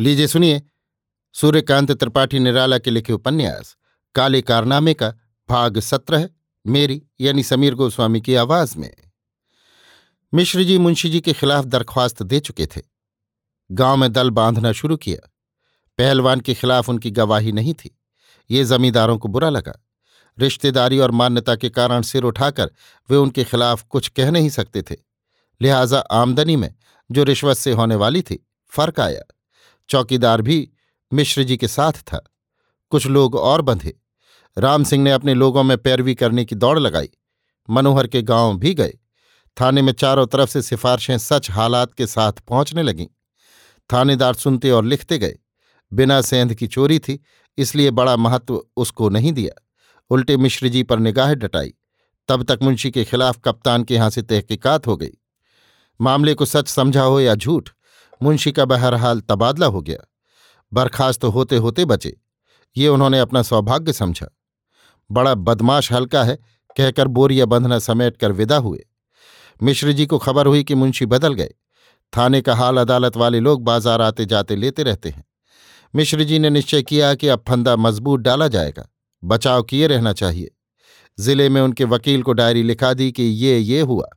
लीजिए सुनिए। सूर्यकांत त्रिपाठी निराला के लिखे उपन्यास, काले कारनामे का भाग सत्रह, मेरी यानी समीर गोस्वामी की आवाज़ में। मिश्र जी मुंशी जी के खिलाफ दरख्वास्त दे चुके थे। गाँव में दल बांधना शुरू किया। पहलवान के खिलाफ उनकी गवाही नहीं थी। ये जमींदारों को बुरा लगा। रिश्तेदारी और मान्यता के कारण सिर उठाकर वे उनके खिलाफ कुछ कह नहीं सकते थे। लिहाजा आमदनी में जो रिश्वत से होने वाली थी, फ़र्क आया। चौकीदार भी मिश्र जी के साथ था। कुछ लोग और बंधे। राम सिंह ने अपने लोगों में पैरवी करने की दौड़ लगाई। मनोहर के गाँव भी गए। थाने में चारों तरफ़ से सिफारिशें सच हालात के साथ पहुँचने लगीं। थानेदार सुनते और लिखते गए। बिना सेंध की चोरी थी, इसलिए बड़ा महत्व उसको नहीं दिया। उल्टे मिश्र जी पर निगाह डटाई। तब तक मुंशी के खिलाफ कप्तान के यहाँ से तहकीकात हो गई। मामले को सच समझा हो या झूठ मुंशी का बहरहाल तबादला हो गया। बर्खास्त होते होते बचे। ये उन्होंने अपना सौभाग्य समझा। बड़ा बदमाश हल्का है, कहकर बोरिया बंधना समेट कर विदा हुए। मिश्र जी को खबर हुई कि मुंशी बदल गए। थाने का हाल अदालत वाले लोग बाज़ार आते जाते लेते रहते हैं। मिश्र जी ने निश्चय किया कि अब फंदा मज़बूत डाला जाएगा। बचाव किए रहना चाहिए। ज़िले में उनके वकील को डायरी लिखा दी कि ये ये हुआ।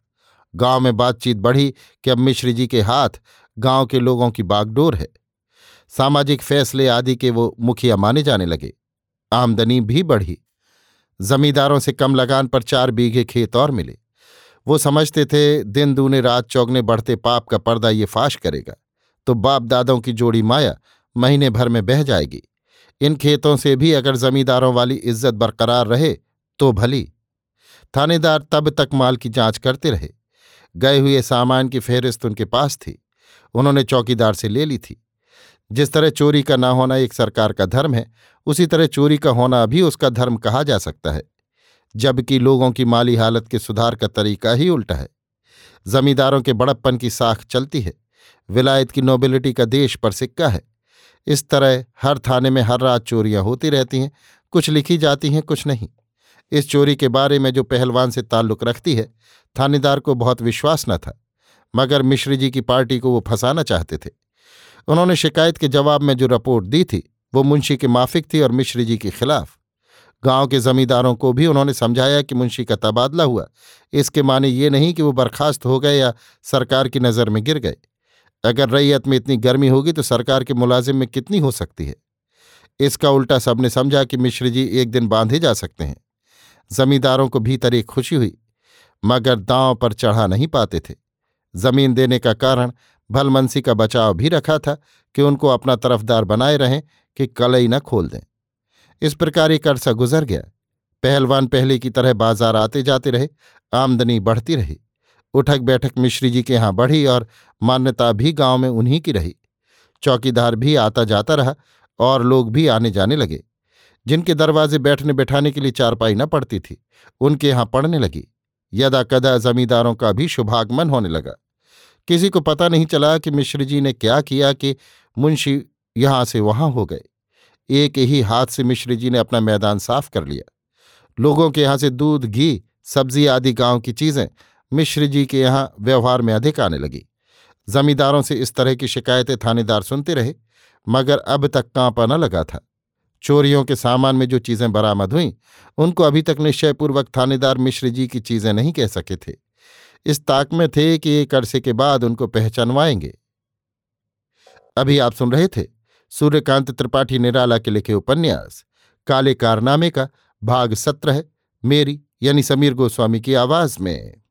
गाँव में बातचीत बढ़ी कि अब मिश्र जी के हाथ गाँव के लोगों की बागडोर है। सामाजिक फैसले आदि के वो मुखिया माने जाने लगे। आमदनी भी बढ़ी। जमींदारों से कम लगान पर चार बीघे खेत और मिले। वो समझते थे, दिन दूने रात चौगने बढ़ते पाप का पर्दा ये फाश करेगा। तो बाप दादों की जोड़ी माया महीने भर में बह जाएगी। इन खेतों से भी अगर जमींदारों वाली इज़्ज़त बरकरार रहे तो भली। थानेदार तब तक माल की जाँच करते रहे। गए हुए सामान की फहरिस्त उनके पास थी। उन्होंने चौकीदार से ले ली थी। जिस तरह चोरी का ना होना एक सरकार का धर्म है, उसी तरह चोरी का होना भी उसका धर्म कहा जा सकता है, जबकि लोगों की माली हालत के सुधार का तरीका ही उल्टा है। जमींदारों के बड़प्पन की साख चलती है, विलायत की नोबिलिटी का देश पर सिक्का है। इस तरह हर थाने में हर रात चोरियाँ होती रहती हैं, कुछ लिखी जाती हैं, कुछ नहीं। इस चोरी के बारे में जो पहलवान से ताल्लुक रखती है, थानेदार को बहुत विश्वास न था। मगर मिश्र जी की पार्टी को वो फंसाना चाहते थे। उन्होंने शिकायत के जवाब में जो रिपोर्ट दी थी, वो मुंशी के माफिक थी और मिश्र जी के खिलाफ। गाँव के जमींदारों को भी उन्होंने समझाया कि मुंशी का तबादला हुआ। इसके माने ये नहीं कि वो बर्खास्त हो गए या सरकार की नज़र में गिर गए। अगर रैयत में इतनी गर्मी होगी तो सरकार के मुलाजिम में कितनी हो सकती है? इसका उल्टा सबने समझा कि मिश्र जी एक दिन बांधे जा सकते हैं। जमींदारों को भीतर एक खुशी हुई, मगर दांव पर चढ़ा नहीं पाते थे। ज़मीन देने का कारण भलमनसी का बचाव भी रखा था कि उनको अपना तरफदार बनाए रहें कि कलई न खोल दें। इस प्रकार एक अरसा गुजर गया। पहलवान पहले की तरह बाज़ार आते जाते रहे, आमदनी बढ़ती रही। उठक बैठक मिश्री जी के यहाँ बढ़ी और मान्यता भी गाँव में उन्हीं की रही। चौकीदार भी आता जाता रहा और लोग भी आने जाने लगे। जिनके दरवाजे बैठने बैठाने के लिए चारपाई न पड़ती थी, उनके यहाँ पड़ने लगी। यदा कदा जमींदारों का भी शुभागमन होने लगा। किसी को पता नहीं चला कि मिश्र जी ने क्या किया कि मुंशी यहाँ से वहाँ हो गए। एक ही हाथ से मिश्र जी ने अपना मैदान साफ़ कर लिया। लोगों के यहाँ से दूध, घी, सब्ज़ी आदि गाँव की चीज़ें मिश्र जी के यहाँ व्यवहार में अधिक आने लगी। जमींदारों से इस तरह की शिकायतें थानेदार सुनते रहे, मगर अब तक कांपा न लगा था। चोरियों के सामान में जो चीज़ें बरामद हुईं, उनको अभी तक निश्चयपूर्वक थानेदार मिश्र जी की चीज़ें नहीं कह सके थे। इस ताक में थे कि एक अरसे के बाद उनको पहचानवाएँगे। अभी आप सुन रहे थे सूर्यकांत त्रिपाठी निराला के लिखे उपन्यास, काले कारनामे का भाग सत्रह, मेरी यानी समीर गोस्वामी की आवाज़ में।